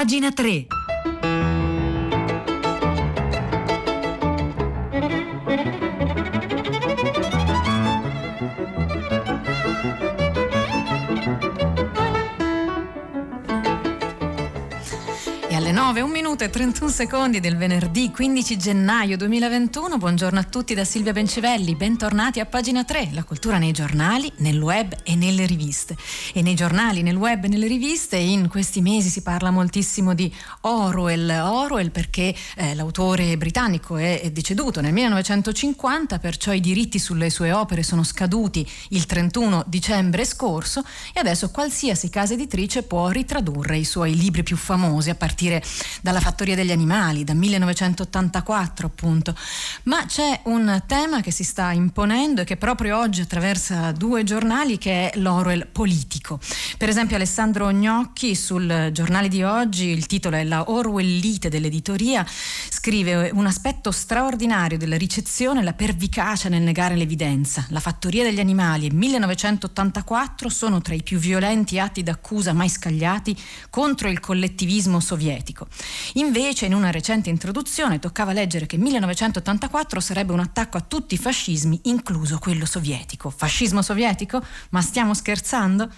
Pagina 3. Minuto e 31 secondi del venerdì 15 gennaio 2021. Buongiorno a tutti da Silvia Bencivelli, bentornati a pagina 3, la cultura nei giornali, nel web e nelle riviste. E nei giornali, nel web e nelle riviste in questi mesi si parla moltissimo di Orwell. Orwell perché eh, l'autore britannico è, è deceduto nel 1950, perciò i diritti sulle sue opere sono scaduti il 31 dicembre scorso e adesso qualsiasi casa editrice può ritradurre i suoi libri più famosi a partire partire dalla fattoria degli animali, da 1984 appunto. Ma c'è un tema che si sta imponendo e che proprio oggi attraversa due giornali che è l'Orwell politico. Per esempio Alessandro Gnocchi sul giornale di oggi, il titolo è La Orwellite dell'editoria, scrive un aspetto straordinario della ricezione la pervicacia nel negare l'evidenza. La fattoria degli animali e 1984 sono tra i più violenti atti d'accusa mai scagliati contro il collettivismo sovietico. Invece in una recente introduzione toccava leggere che 1984 sarebbe un attacco a tutti i fascismi, incluso quello sovietico. Fascismo sovietico? Ma stiamo scherzando?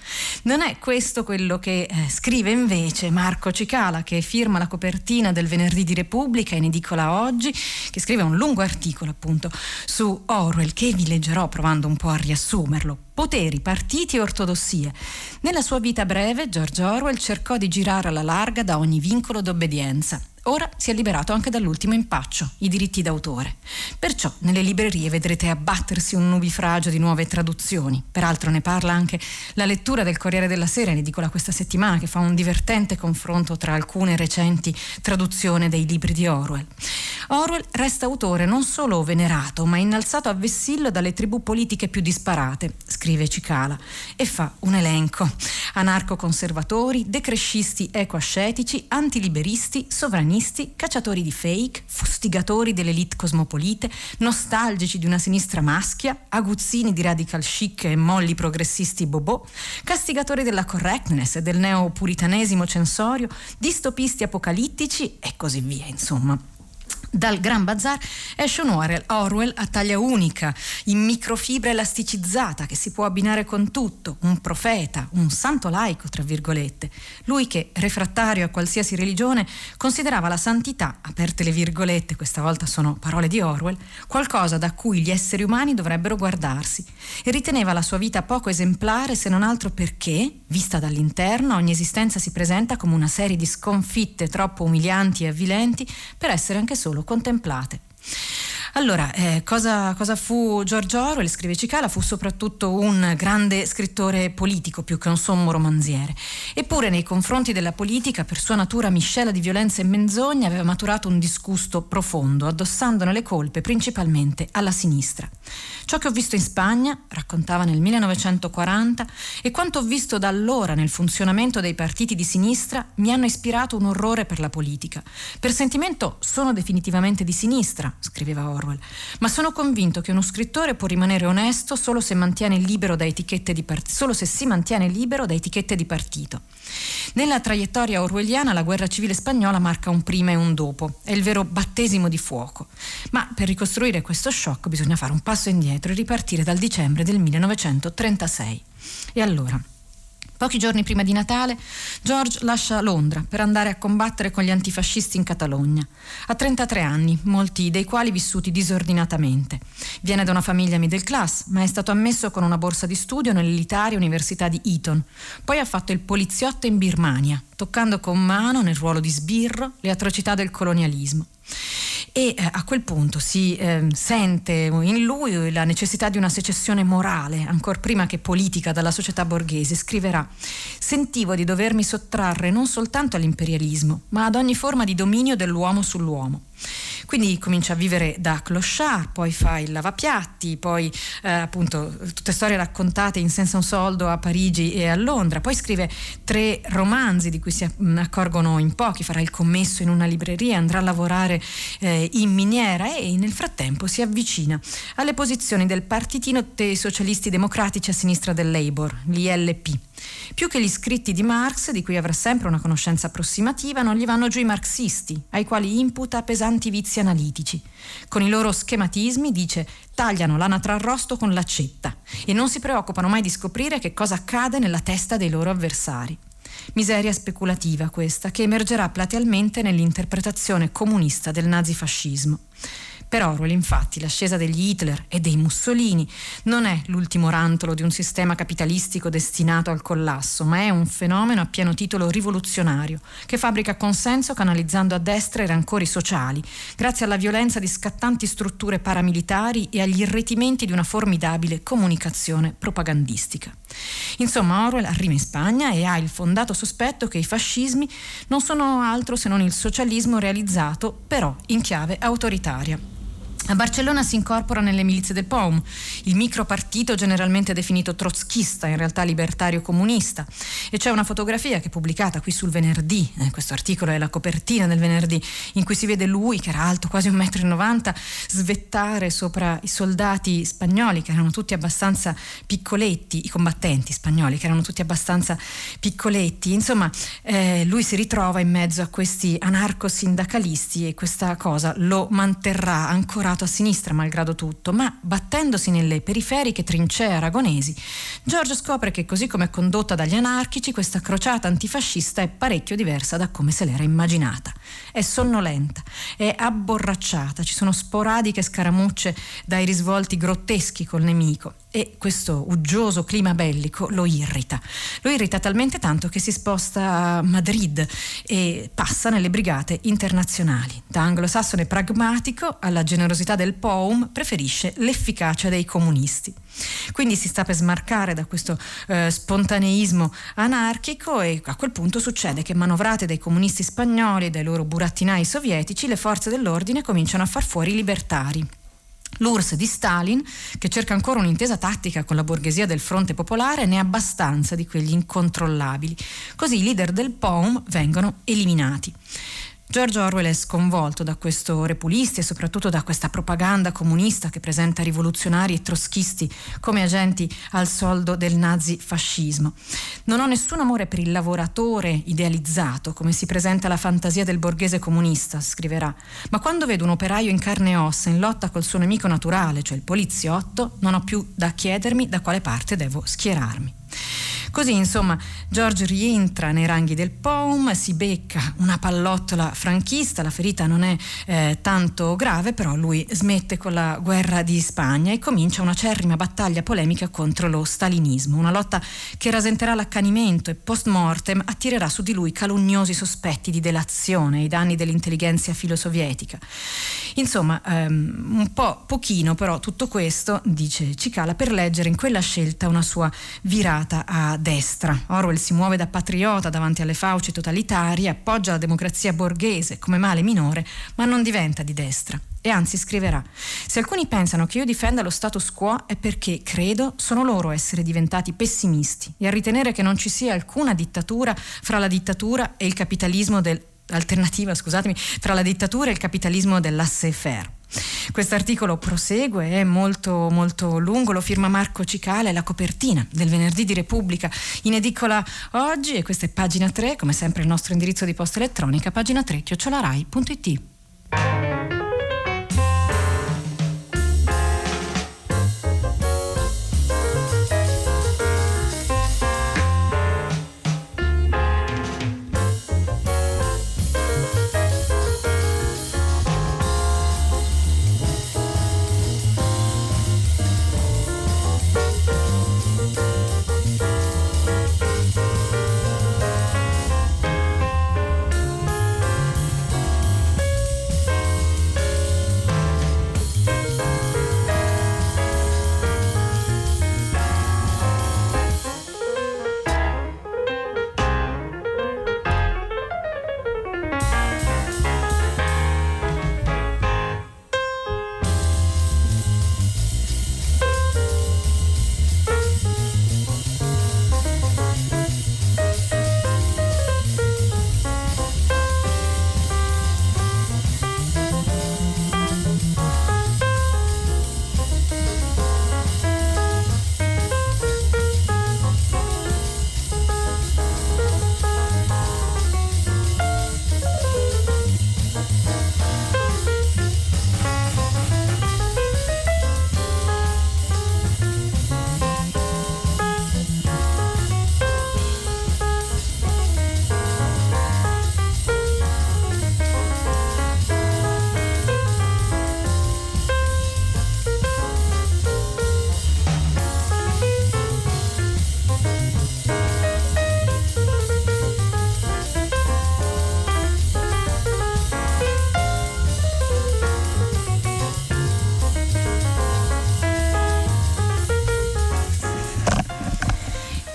Non è questo quello che eh, scrive invece Marco Cicala, che firma la copertina del Venerdì di Repubblica in edicola oggi, che scrive un lungo articolo appunto su Orwell, che vi leggerò provando un po' a riassumerlo poteri, partiti e ortodossie. Nella sua vita breve, George Orwell cercò di girare alla larga da ogni vincolo d'obbedienza Ora si è liberato anche dall'ultimo impaccio, i diritti d'autore. Perciò nelle librerie vedrete abbattersi un nubifragio di nuove traduzioni. Peraltro ne parla anche la lettura del Corriere della Sera, in edicola questa settimana, che fa un divertente confronto tra alcune recenti traduzioni dei libri di Orwell. Orwell resta autore non solo venerato, ma innalzato a vessillo dalle tribù politiche più disparate, scrive Cicala, e fa un elenco. Anarco-conservatori, decrescisti ecoascetici, antiliberisti, sovranisti sovranisti, cacciatori di fake, fustigatori dell'elite cosmopolite, nostalgici di una sinistra maschia, aguzzini di radical chic e molli progressisti bobò, castigatori della correctness e del neopuritanesimo censorio, distopisti apocalittici e così via, insomma. Dal Gran Bazar esce un Orwell a taglia unica, in microfibra elasticizzata, che si può abbinare con tutto, un profeta, un santo laico, tra virgolette. Lui che, refrattario a qualsiasi religione, considerava la santità, aperte le virgolette, questa volta sono parole di Orwell, qualcosa da cui gli esseri umani dovrebbero guardarsi, e riteneva la sua vita poco esemplare se non altro perché, vista dall'interno, ogni esistenza si presenta come una serie di sconfitte troppo umilianti e avvilenti per essere anche solo contemplate. Allora, eh, cosa, cosa, fu George Orwell? Scrive Cicala, fu soprattutto un grande scrittore politico più che un sommo romanziere. Eppure nei confronti della politica, per sua natura miscela di violenza e menzogna, aveva maturato un disgusto profondo, addossandone le colpe principalmente alla sinistra. Ciò che ho visto in Spagna, raccontava nel 1940, e quanto ho visto da allora nel funzionamento dei partiti di sinistra, mi hanno ispirato un orrore per la politica. Per sentimento sono definitivamente di sinistra, scriveva Orwell Orwell, ma sono convinto che uno scrittore può rimanere onesto solo se, part- solo se si mantiene libero da etichette di partito. Nella traiettoria orwelliana la guerra civile spagnola marca un prima e un dopo, è il vero battesimo di fuoco. Ma per ricostruire questo shock bisogna fare un passo indietro e ripartire dal dicembre del 1936. E allora, Pochi giorni prima di Natale, George lascia Londra per andare a combattere con gli antifascisti in Catalogna. Ha 33 anni, molti dei quali vissuti disordinatamente. Viene da una famiglia middle class, ma è stato ammesso con una borsa di studio nell'elitaria Università di Eton. Poi ha fatto il poliziotto in Birmania, toccando con mano, nel ruolo di sbirro, le atrocità del colonialismo e eh, a quel punto si eh, sente in lui la necessità di una secessione morale, ancora prima che politica, dalla società borghese. Scriverà: Sentivo di dovermi sottrarre non soltanto all'imperialismo, ma ad ogni forma di dominio dell'uomo sull'uomo. Quindi comincia a vivere da clochard, poi fa il lavapiatti, poi eh, appunto tutte storie raccontate in senza un soldo a Parigi e a Londra, poi scrive tre romanzi di cui si accorgono in pochi, farà il commesso in una libreria, andrà a lavorare eh, in miniera e nel frattempo si avvicina alle posizioni del partitino dei socialisti democratici a sinistra del Labour, l'ILP. Più che gli scritti di Marx, di cui avrà sempre una conoscenza approssimativa, non gli vanno giù i marxisti, ai quali imputa pesanti vizi analitici. Con i loro schematismi, dice, tagliano l'anatra arrosto con l'accetta e non si preoccupano mai di scoprire che cosa accade nella testa dei loro avversari. Miseria speculativa questa, che emergerà platealmente nell'interpretazione comunista del nazifascismo. Per Orwell, infatti, l'ascesa degli Hitler e dei Mussolini non è l'ultimo rantolo di un sistema capitalistico destinato al collasso, ma è un fenomeno a pieno titolo rivoluzionario che fabbrica consenso canalizzando a destra i rancori sociali, grazie alla violenza di scattanti strutture paramilitari e agli irretimenti di una formidabile comunicazione propagandistica. Insomma, Orwell arriva in Spagna e ha il fondato sospetto che i fascismi non sono altro se non il socialismo realizzato però in chiave autoritaria. A Barcellona si incorpora nelle milizie del POUM, il micropartito generalmente definito trotschista, in realtà libertario comunista. E c'è una fotografia che è pubblicata qui sul venerdì, eh, questo articolo è la copertina del venerdì, in cui si vede lui, che era alto quasi 1,90 m, svettare sopra i soldati spagnoli, che erano tutti abbastanza piccoletti, i combattenti spagnoli, che erano tutti abbastanza piccoletti. Insomma, eh, lui si ritrova in mezzo a questi anarco-sindacalisti e questa cosa lo manterrà ancora a sinistra malgrado tutto, ma battendosi nelle periferiche trincee aragonesi, Giorgio scopre che così come è condotta dagli anarchici, questa crociata antifascista è parecchio diversa da come se l'era immaginata. È sonnolenta, è abborracciata, ci sono sporadiche scaramucce dai risvolti grotteschi col nemico e questo uggioso clima bellico lo irrita. Lo irrita talmente tanto che si sposta a Madrid e passa nelle brigate internazionali. Da anglosassone pragmatico alla generosità del POUM preferisce l'efficacia dei comunisti. Quindi si sta per smarcare da questo eh, spontaneismo anarchico e a quel punto succede che manovrate dai comunisti spagnoli e dai loro burattinai sovietici le forze dell'ordine cominciano a far fuori i libertari. L'URSS di Stalin, che cerca ancora un'intesa tattica con la borghesia del fronte popolare, ne ha abbastanza di quegli incontrollabili. Così i leader del POUM vengono eliminati. George Orwell è sconvolto da questo repulisti e soprattutto da questa propaganda comunista che presenta rivoluzionari e troschisti come agenti al soldo del nazifascismo. Non ho nessun amore per il lavoratore idealizzato, come si presenta la fantasia del borghese comunista, scriverà, ma quando vedo un operaio in carne e ossa in lotta col suo nemico naturale, cioè il poliziotto, non ho più da chiedermi da quale parte devo schierarmi. Così insomma George rientra nei ranghi del POUM, si becca una pallottola franchista, la ferita non è eh, tanto grave, però lui smette con la guerra di Spagna e comincia una cerrima battaglia polemica contro lo stalinismo, una lotta che rasenterà l'accanimento e post mortem attirerà su di lui calunniosi sospetti di delazione ai danni dell'intelligenza filosovietica. Insomma, ehm, un po' pochino però tutto questo, dice Cicala, per leggere in quella scelta una sua virata a destra. Orwell si muove da patriota davanti alle fauci totalitarie, appoggia la democrazia borghese come male minore, ma non diventa di destra. E anzi scriverà, se alcuni pensano che io difenda lo status quo è perché, credo, sono loro a essere diventati pessimisti e a ritenere che non ci sia alcuna dittatura fra la dittatura e il capitalismo del alternativa, scusatemi, tra la dittatura e il capitalismo dell'asse-faire. Questo articolo prosegue, è molto, molto lungo, lo firma Marco Cicale, la copertina del venerdì di Repubblica in edicola oggi e questa è pagina 3, come sempre il nostro indirizzo di posta elettronica, pagina 3, chiocciolarai.it.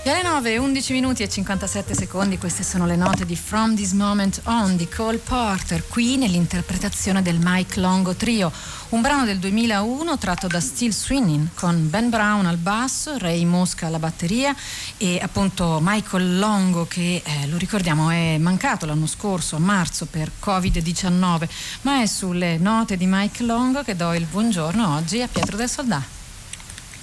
9, 11 minuti e 57 secondi, queste sono le note di From This Moment On di Cole Porter, qui nell'interpretazione del Mike Longo Trio, un brano del 2001 tratto da Steel Swinging con Ben Brown al basso, Ray Mosca alla batteria e appunto Michael Longo che eh, lo ricordiamo è mancato l'anno scorso a marzo per Covid-19, ma è sulle note di Mike Longo che do il buongiorno oggi a Pietro del Soldato.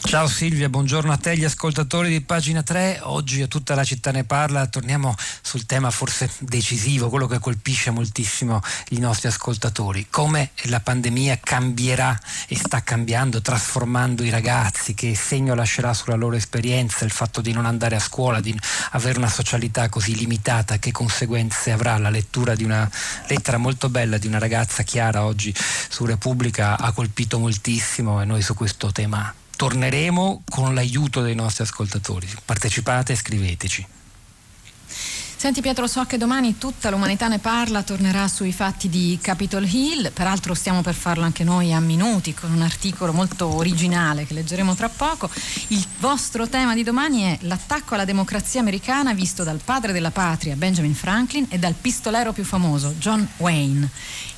Ciao Silvia, buongiorno a te gli ascoltatori di pagina 3. Oggi a tutta la città ne parla, torniamo sul tema forse decisivo, quello che colpisce moltissimo i nostri ascoltatori, come la pandemia cambierà e sta cambiando, trasformando i ragazzi, che segno lascerà sulla loro esperienza il fatto di non andare a scuola, di avere una socialità così limitata, che conseguenze avrà la lettura di una lettera molto bella di una ragazza Chiara oggi su Repubblica ha colpito moltissimo e noi su questo tema torneremo con l'aiuto dei nostri ascoltatori. Partecipate e scriveteci. Senti Pietro, so che domani tutta l'umanità ne parla, tornerà sui fatti di Capitol Hill, peraltro stiamo per farlo anche noi a minuti con un articolo molto originale che leggeremo tra poco. Il vostro tema di domani è l'attacco alla democrazia americana visto dal padre della patria Benjamin Franklin e dal pistolero più famoso John Wayne.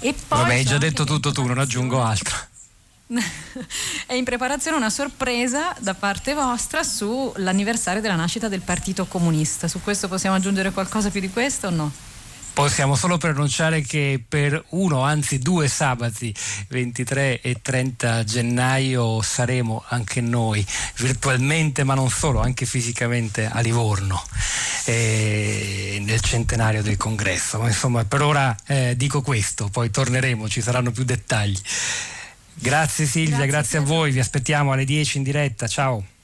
E poi Vabbè, hai già detto tutto tu, non aggiungo altro. È in preparazione una sorpresa da parte vostra sull'anniversario della nascita del Partito Comunista. Su questo possiamo aggiungere qualcosa più di questo o no? Possiamo solo pronunciare che per uno, anzi due sabati, 23 e 30 gennaio, saremo anche noi virtualmente, ma non solo, anche fisicamente a Livorno, eh, nel centenario del congresso. Ma insomma, per ora eh, dico questo, poi torneremo, ci saranno più dettagli. Grazie Silvia, grazie, grazie a voi, vi aspettiamo alle 10 in diretta, ciao.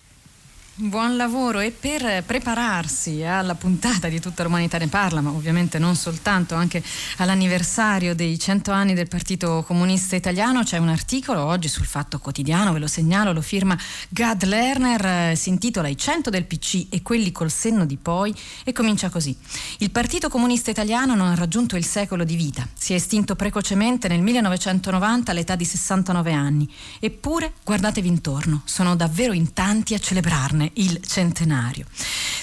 Buon lavoro. E per prepararsi alla puntata di tutta l'umanità ne parla, ma ovviamente non soltanto, anche all'anniversario dei 100 anni del Partito Comunista Italiano c'è un articolo oggi sul Fatto Quotidiano, ve lo segnalo, lo firma Gad Lerner, eh, si intitola I 100 del PC e quelli col senno di poi e comincia così. Il Partito Comunista Italiano non ha raggiunto il secolo di vita, si è estinto precocemente nel 1990 all'età di 69 anni, eppure guardatevi intorno, sono davvero in tanti a celebrarne Livorne, il centenario.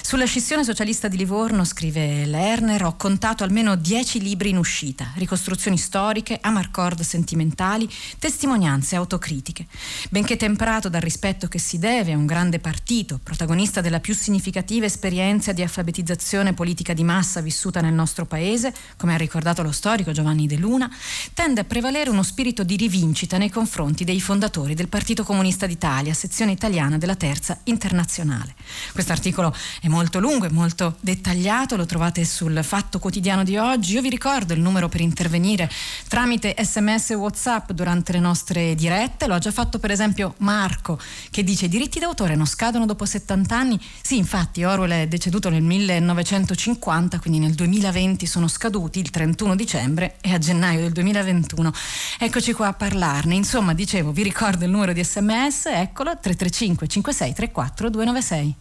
Sulla scissione socialista di Livorno, scrive Lerner, ho contato almeno dieci libri in uscita, ricostruzioni storiche, amarcord sentimentali, testimonianze autocritiche. Benché temperato dal rispetto che si deve a un grande partito, protagonista della più significativa esperienza di alfabetizzazione politica di massa vissuta nel nostro paese, come ha ricordato lo storico Giovanni De Luna, tende a prevalere uno spirito di rivincita nei confronti dei fondatori del Partito Comunista d'Italia, sezione italiana della Terza Internazionale nazionale. Questo articolo è molto lungo e molto dettagliato, lo trovate sul Fatto Quotidiano di oggi. Io vi ricordo il numero per intervenire tramite sms e whatsapp durante le nostre dirette, lo ha già fatto per esempio Marco che dice i diritti d'autore non scadono dopo 70 anni. Sì, infatti Orwell è deceduto nel 1950, quindi nel 2020 sono scaduti il 31 dicembre e a gennaio del 2021. Eccoci qua a parlarne. Insomma, dicevo, vi ricordo il numero di sms, eccolo 335 56 34 296.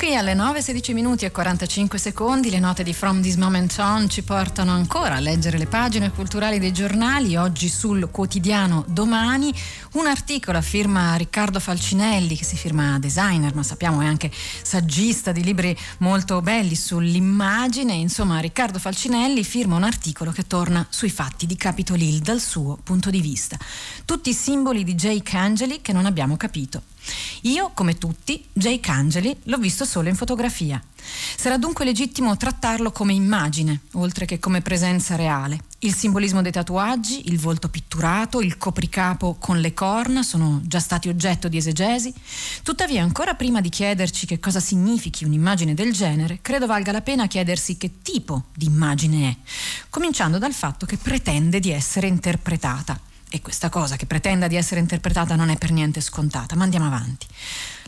Qui alle 9.16 minuti e 45 secondi le note di From This Moment On ci portano ancora a leggere le pagine culturali dei giornali. Oggi sul quotidiano Domani un articolo a firma Riccardo Falcinelli che si firma designer ma sappiamo è anche saggista di libri molto belli sull'immagine. Insomma Riccardo Falcinelli firma un articolo che torna sui fatti di Capitol Hill dal suo punto di vista. Tutti i simboli di Jake Angeli che non abbiamo capito. Io, come tutti, Jake Angeli l'ho visto solo in fotografia. Sarà dunque legittimo trattarlo come immagine, oltre che come presenza reale. Il simbolismo dei tatuaggi, il volto pitturato, il copricapo con le corna sono già stati oggetto di esegesi. Tuttavia, ancora prima di chiederci che cosa significhi un'immagine del genere, credo valga la pena chiedersi che tipo di immagine è, cominciando dal fatto che pretende di essere interpretata. E questa cosa che pretenda di essere interpretata non è per niente scontata, ma andiamo avanti.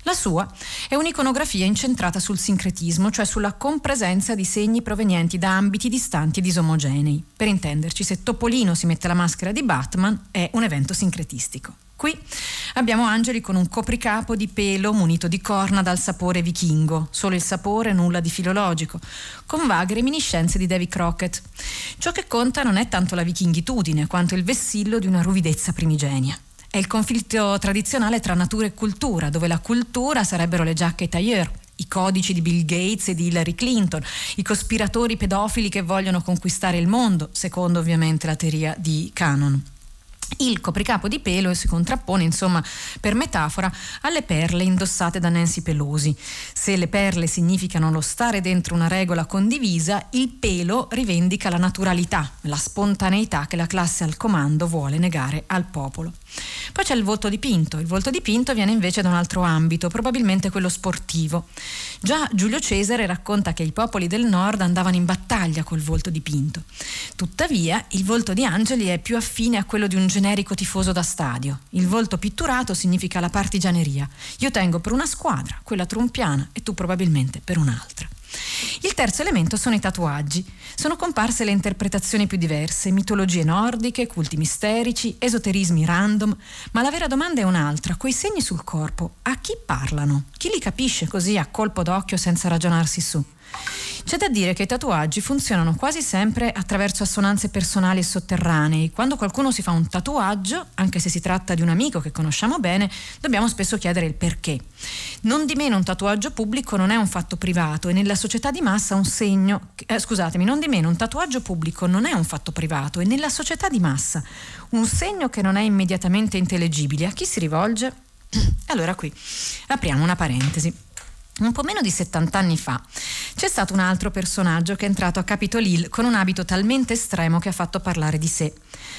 La sua è un'iconografia incentrata sul sincretismo, cioè sulla compresenza di segni provenienti da ambiti distanti e disomogenei. Per intenderci, se Topolino si mette la maschera di Batman è un evento sincretistico. Qui abbiamo angeli con un copricapo di pelo munito di corna dal sapore vichingo, solo il sapore, nulla di filologico, con vaghe reminiscenze di Davy Crockett. Ciò che conta non è tanto la vichinghitudine quanto il vessillo di una ruvidezza primigenia. È il conflitto tradizionale tra natura e cultura, dove la cultura sarebbero le giacche tailleur, i codici di Bill Gates e di Hillary Clinton, i cospiratori pedofili che vogliono conquistare il mondo, secondo ovviamente la teoria di Canon. Il copricapo di pelo si contrappone, insomma, per metafora, alle perle indossate da Nancy Pelosi. Se le perle significano lo stare dentro una regola condivisa, il pelo rivendica la naturalità, la spontaneità che la classe al comando vuole negare al popolo. Poi c'è il volto dipinto. Il volto dipinto viene invece da un altro ambito, probabilmente quello sportivo. Già Giulio Cesare racconta che i popoli del nord andavano in battaglia col volto dipinto. Tuttavia, il volto di Angeli è più affine a quello di un generico tifoso da stadio. Il volto pitturato significa la partigianeria. Io tengo per una squadra, quella trumpiana, e tu probabilmente per un'altra. Il terzo elemento sono i tatuaggi. Sono comparse le interpretazioni più diverse, mitologie nordiche, culti misterici, esoterismi random, ma la vera domanda è un'altra, quei segni sul corpo, a chi parlano? Chi li capisce così a colpo d'occhio senza ragionarsi su? C'è da dire che i tatuaggi funzionano quasi sempre attraverso assonanze personali e sotterranei. Quando qualcuno si fa un tatuaggio, anche se si tratta di un amico che conosciamo bene, dobbiamo spesso chiedere il perché. Non di meno un tatuaggio pubblico non è un fatto privato e nella società di massa un segno, eh, scusatemi, non di meno un tatuaggio pubblico non è un fatto privato e nella società di massa un segno che non è immediatamente intellegibile. A chi si rivolge? Allora qui apriamo una parentesi. Un po' meno di 70 anni fa c'è stato un altro personaggio che è entrato a Capitol Hill con un abito talmente estremo che ha fatto parlare di sé.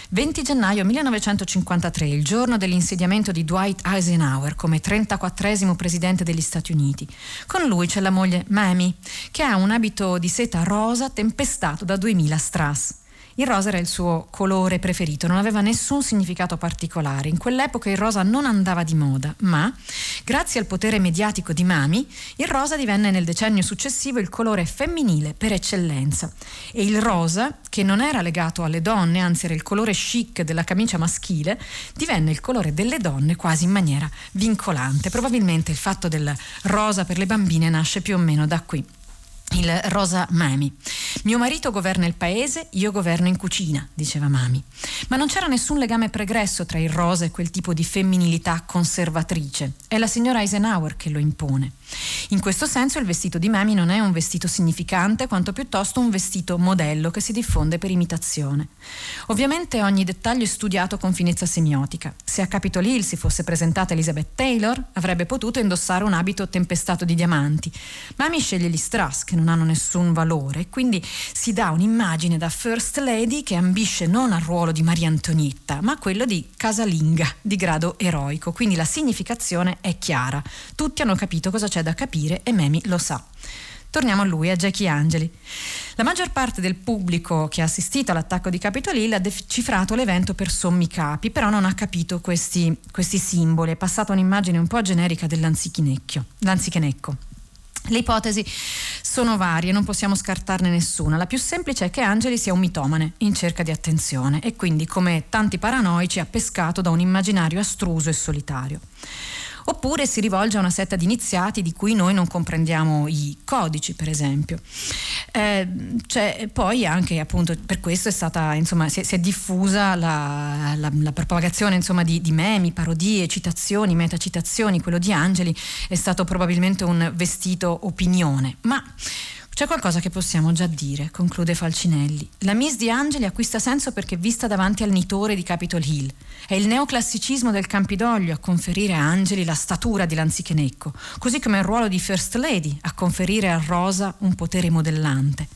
20 gennaio 1953, il giorno dell'insediamento di Dwight Eisenhower come 34 presidente degli Stati Uniti. Con lui c'è la moglie Mamie, che ha un abito di seta rosa tempestato da 2000 strass. Il rosa era il suo colore preferito, non aveva nessun significato particolare. In quell'epoca il rosa non andava di moda, ma grazie al potere mediatico di Mami, il rosa divenne nel decennio successivo il colore femminile per eccellenza. E il rosa, che non era legato alle donne, anzi era il colore chic della camicia maschile, divenne il colore delle donne quasi in maniera vincolante. Probabilmente il fatto del rosa per le bambine nasce più o meno da qui il Rosa Mami. Mio marito governa il paese, io governo in cucina, diceva Mami. Ma non c'era nessun legame pregresso tra il rosa e quel tipo di femminilità conservatrice. È la signora Eisenhower che lo impone. In questo senso il vestito di Mami non è un vestito significante, quanto piuttosto un vestito modello che si diffonde per imitazione. Ovviamente ogni dettaglio è studiato con finezza semiotica. Se a Capitol Hill si fosse presentata Elizabeth Taylor, avrebbe potuto indossare un abito tempestato di diamanti. Mami sceglie gli strass, che non hanno nessun valore, quindi si dà un'immagine da First Lady che ambisce non al ruolo di Maria Antonietta, ma a quello di casalinga di grado eroico. Quindi la significazione è chiara. Tutti hanno capito cosa c'è da capire e Memi lo sa. Torniamo a lui, a Jackie Angeli. La maggior parte del pubblico che ha assistito all'attacco di Capitol Hill ha decifrato l'evento per sommi capi, però non ha capito questi, questi simboli, è passata un'immagine un po' generica dell'anzichenecchio. L'anzichenecco. Le ipotesi sono varie, non possiamo scartarne nessuna. La più semplice è che Angeli sia un mitomane in cerca di attenzione e quindi, come tanti paranoici, ha pescato da un immaginario astruso e solitario. Oppure si rivolge a una setta di iniziati di cui noi non comprendiamo i codici, per esempio. Eh, cioè, poi anche appunto per questo è stata, insomma, si è, si è diffusa la, la, la propagazione insomma, di, di, memi, parodie, citazioni, metacitazioni, quello di Angeli è stato probabilmente un vestito opinione, ma c'è qualcosa che possiamo già dire, conclude Falcinelli. La Miss di Angeli acquista senso perché vista davanti al nitore di Capitol Hill. È il neoclassicismo del Campidoglio a conferire a Angeli la statura di Lanzichenecco, così come il ruolo di First Lady a conferire a Rosa un potere modellante.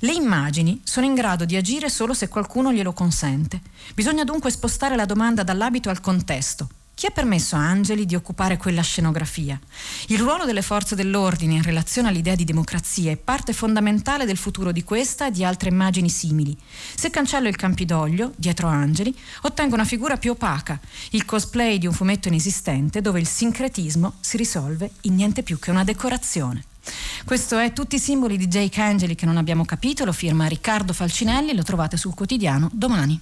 Le immagini sono in grado di agire solo se qualcuno glielo consente. Bisogna dunque spostare la domanda dall'abito al contesto, chi ha permesso a Angeli di occupare quella scenografia? Il ruolo delle forze dell'ordine in relazione all'idea di democrazia è parte fondamentale del futuro di questa e di altre immagini simili. Se cancello il Campidoglio, dietro Angeli, ottengo una figura più opaca, il cosplay di un fumetto inesistente dove il sincretismo si risolve in niente più che una decorazione. Questo è Tutti i simboli di Jake Angeli che non abbiamo capito, lo firma Riccardo Falcinelli, lo trovate sul quotidiano domani.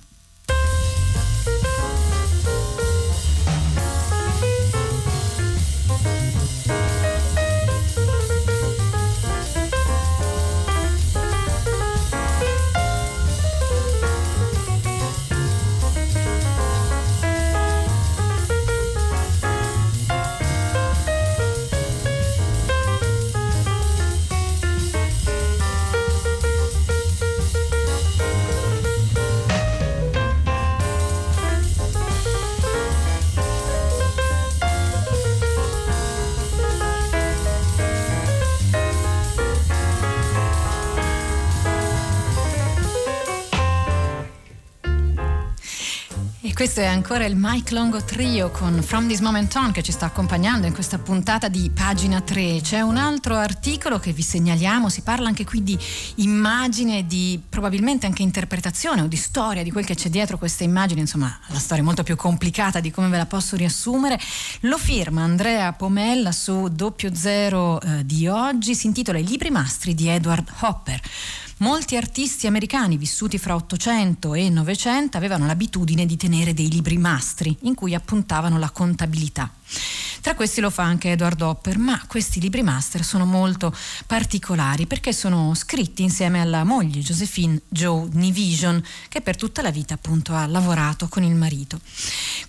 Questo è ancora il Mike Longo Trio con From This Moment On che ci sta accompagnando in questa puntata di pagina 3. C'è un altro articolo che vi segnaliamo, si parla anche qui di immagine, di probabilmente anche interpretazione o di storia di quel che c'è dietro queste immagini, insomma la storia è molto più complicata di come ve la posso riassumere. Lo firma Andrea Pomella su doppio zero eh, di oggi, si intitola I libri mastri di Edward Hopper. Molti artisti americani vissuti fra 800 e 900 avevano l'abitudine di tenere dei libri mastri in cui appuntavano la contabilità. Tra questi lo fa anche Edward Hopper, ma questi libri master sono molto particolari perché sono scritti insieme alla moglie Josephine Joe Nivision, che per tutta la vita appunto ha lavorato con il marito.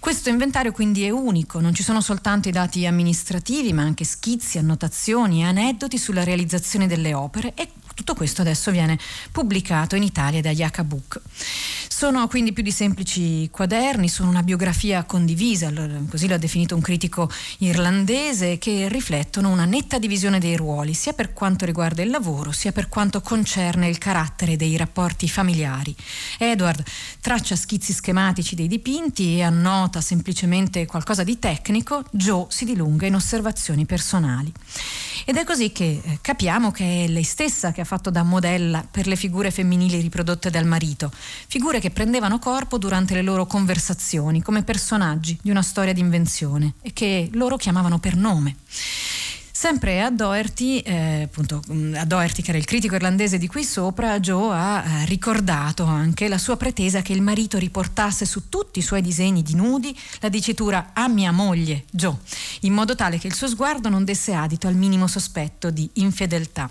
Questo inventario quindi è unico, non ci sono soltanto i dati amministrativi, ma anche schizzi, annotazioni e aneddoti sulla realizzazione delle opere e tutto questo adesso viene pubblicato in Italia da Yaka Book. Sono quindi più di semplici quaderni, sono una biografia condivisa, così l'ha definito un critico irlandese, che riflettono una netta divisione dei ruoli, sia per quanto riguarda il lavoro, sia per quanto concerne il carattere dei rapporti familiari. Edward traccia schizzi schematici dei dipinti e annota semplicemente qualcosa di tecnico, Joe si dilunga in osservazioni personali. Ed è così che eh, capiamo che è lei stessa che ha fatto da modella per le figure femminili riprodotte dal marito, figure che prendevano corpo durante le loro conversazioni come personaggi di una storia d'invenzione e che loro chiamavano per nome. Sempre a Doherty, eh, appunto, mm, a Doherty, che era il critico irlandese di qui sopra, Joe ha eh, ricordato anche la sua pretesa che il marito riportasse su tutti i suoi disegni di nudi la dicitura a mia moglie, Joe, in modo tale che il suo sguardo non desse adito al minimo sospetto di infedeltà.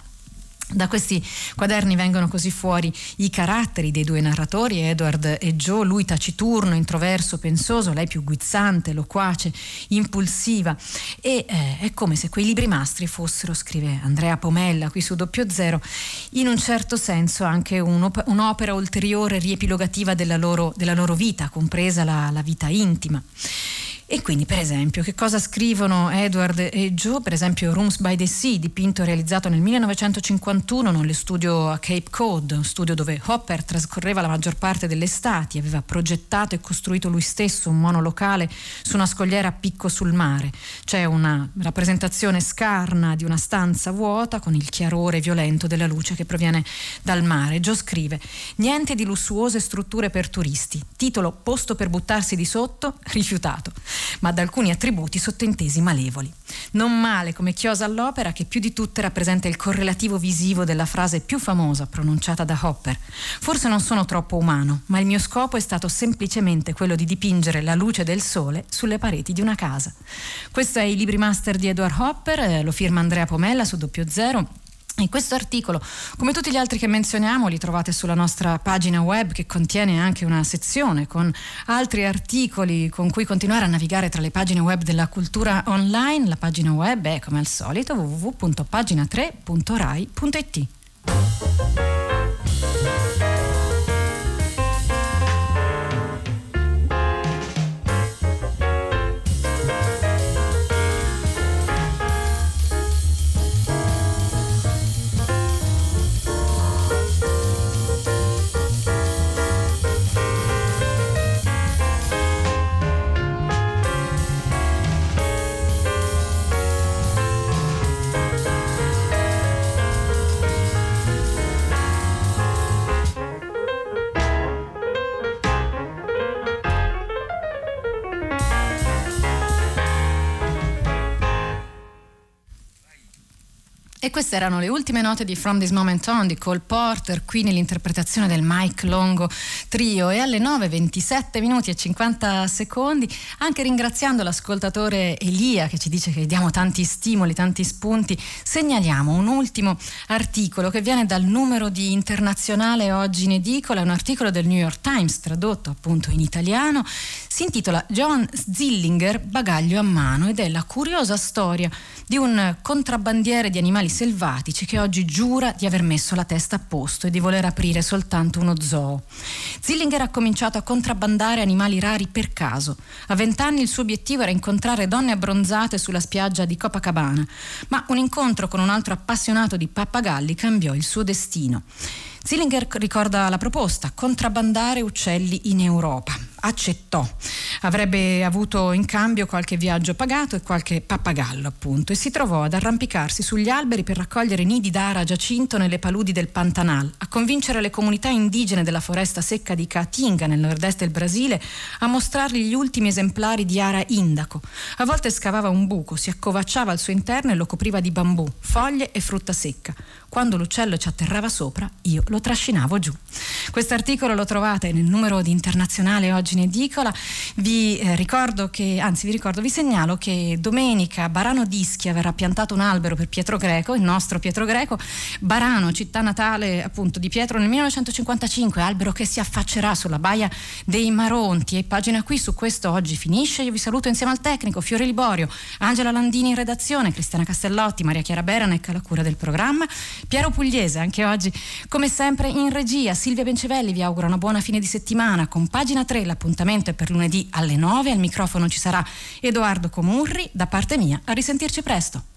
Da questi quaderni vengono così fuori i caratteri dei due narratori, Edward e Joe, lui taciturno, introverso, pensoso, lei più guizzante, loquace, impulsiva e eh, è come se quei libri mastri fossero, scrive Andrea Pomella qui su doppio zero, in un certo senso anche un'op- un'opera ulteriore riepilogativa della loro, della loro vita, compresa la, la vita intima. E quindi, per esempio, che cosa scrivono Edward e Joe? Per esempio, Rooms by the Sea, dipinto realizzato nel 1951 nello studio a Cape Cod, un studio dove Hopper trascorreva la maggior parte delle estati, aveva progettato e costruito lui stesso un monolocale su una scogliera a picco sul mare. C'è una rappresentazione scarna di una stanza vuota con il chiarore violento della luce che proviene dal mare. Joe scrive: Niente di lussuose strutture per turisti. Titolo Posto per buttarsi di sotto, rifiutato ma ad alcuni attributi sottintesi malevoli. Non male come chiosa all'opera che più di tutte rappresenta il correlativo visivo della frase più famosa pronunciata da Hopper. Forse non sono troppo umano, ma il mio scopo è stato semplicemente quello di dipingere la luce del sole sulle pareti di una casa. Questo è i libri master di Edward Hopper, eh, lo firma Andrea Pomella su 00 e questo articolo, come tutti gli altri che menzioniamo, li trovate sulla nostra pagina web che contiene anche una sezione con altri articoli con cui continuare a navigare tra le pagine web della cultura online. La pagina web è come al solito www.pagina3.rai.it. queste erano le ultime note di From This Moment On di Cole Porter, qui nell'interpretazione del Mike Longo Trio. E alle 9:27 minuti e 50 secondi, anche ringraziando l'ascoltatore Elia che ci dice che diamo tanti stimoli, tanti spunti, segnaliamo un ultimo articolo che viene dal numero di internazionale oggi in edicola, un articolo del New York Times tradotto appunto in italiano, si intitola John Zillinger, bagaglio a mano ed è la curiosa storia di un contrabbandiere di animali selvatici che oggi giura di aver messo la testa a posto e di voler aprire soltanto uno zoo. Zillinger ha cominciato a contrabbandare animali rari per caso. A vent'anni il suo obiettivo era incontrare donne abbronzate sulla spiaggia di Copacabana, ma un incontro con un altro appassionato di pappagalli cambiò il suo destino. Zillinger ricorda la proposta, contrabbandare uccelli in Europa. Accettò. Avrebbe avuto in cambio qualche viaggio pagato e qualche pappagallo, appunto, e si trovò ad arrampicarsi sugli alberi per raccogliere nidi d'ara giacinto nelle paludi del Pantanal, a convincere le comunità indigene della foresta secca di Caatinga, nel nord-est del Brasile, a mostrargli gli ultimi esemplari di ara indaco. A volte scavava un buco, si accovacciava al suo interno e lo copriva di bambù, foglie e frutta secca. Quando l'uccello ci atterrava sopra, io lo trascinavo giù. Questo articolo lo trovate nel numero di internazionale oggi in edicola. Vi eh, ricordo che, anzi vi ricordo, vi segnalo che domenica Barano d'Ischia verrà piantato un albero per Pietro Greco, il nostro Pietro Greco. Barano, città natale appunto di Pietro nel 1955, albero che si affaccerà sulla baia dei Maronti. E pagina qui su questo oggi finisce. Io vi saluto insieme al tecnico Fiore Liborio, Angela Landini in redazione, Cristiana Castellotti, Maria Chiara Beranec alla cura del programma. Piero Pugliese, anche oggi, come sempre in regia. Silvia Bencevelli vi augura una buona fine di settimana. Con pagina 3 l'appuntamento è per lunedì alle 9. Al microfono ci sarà Edoardo Comurri. Da parte mia, a risentirci presto.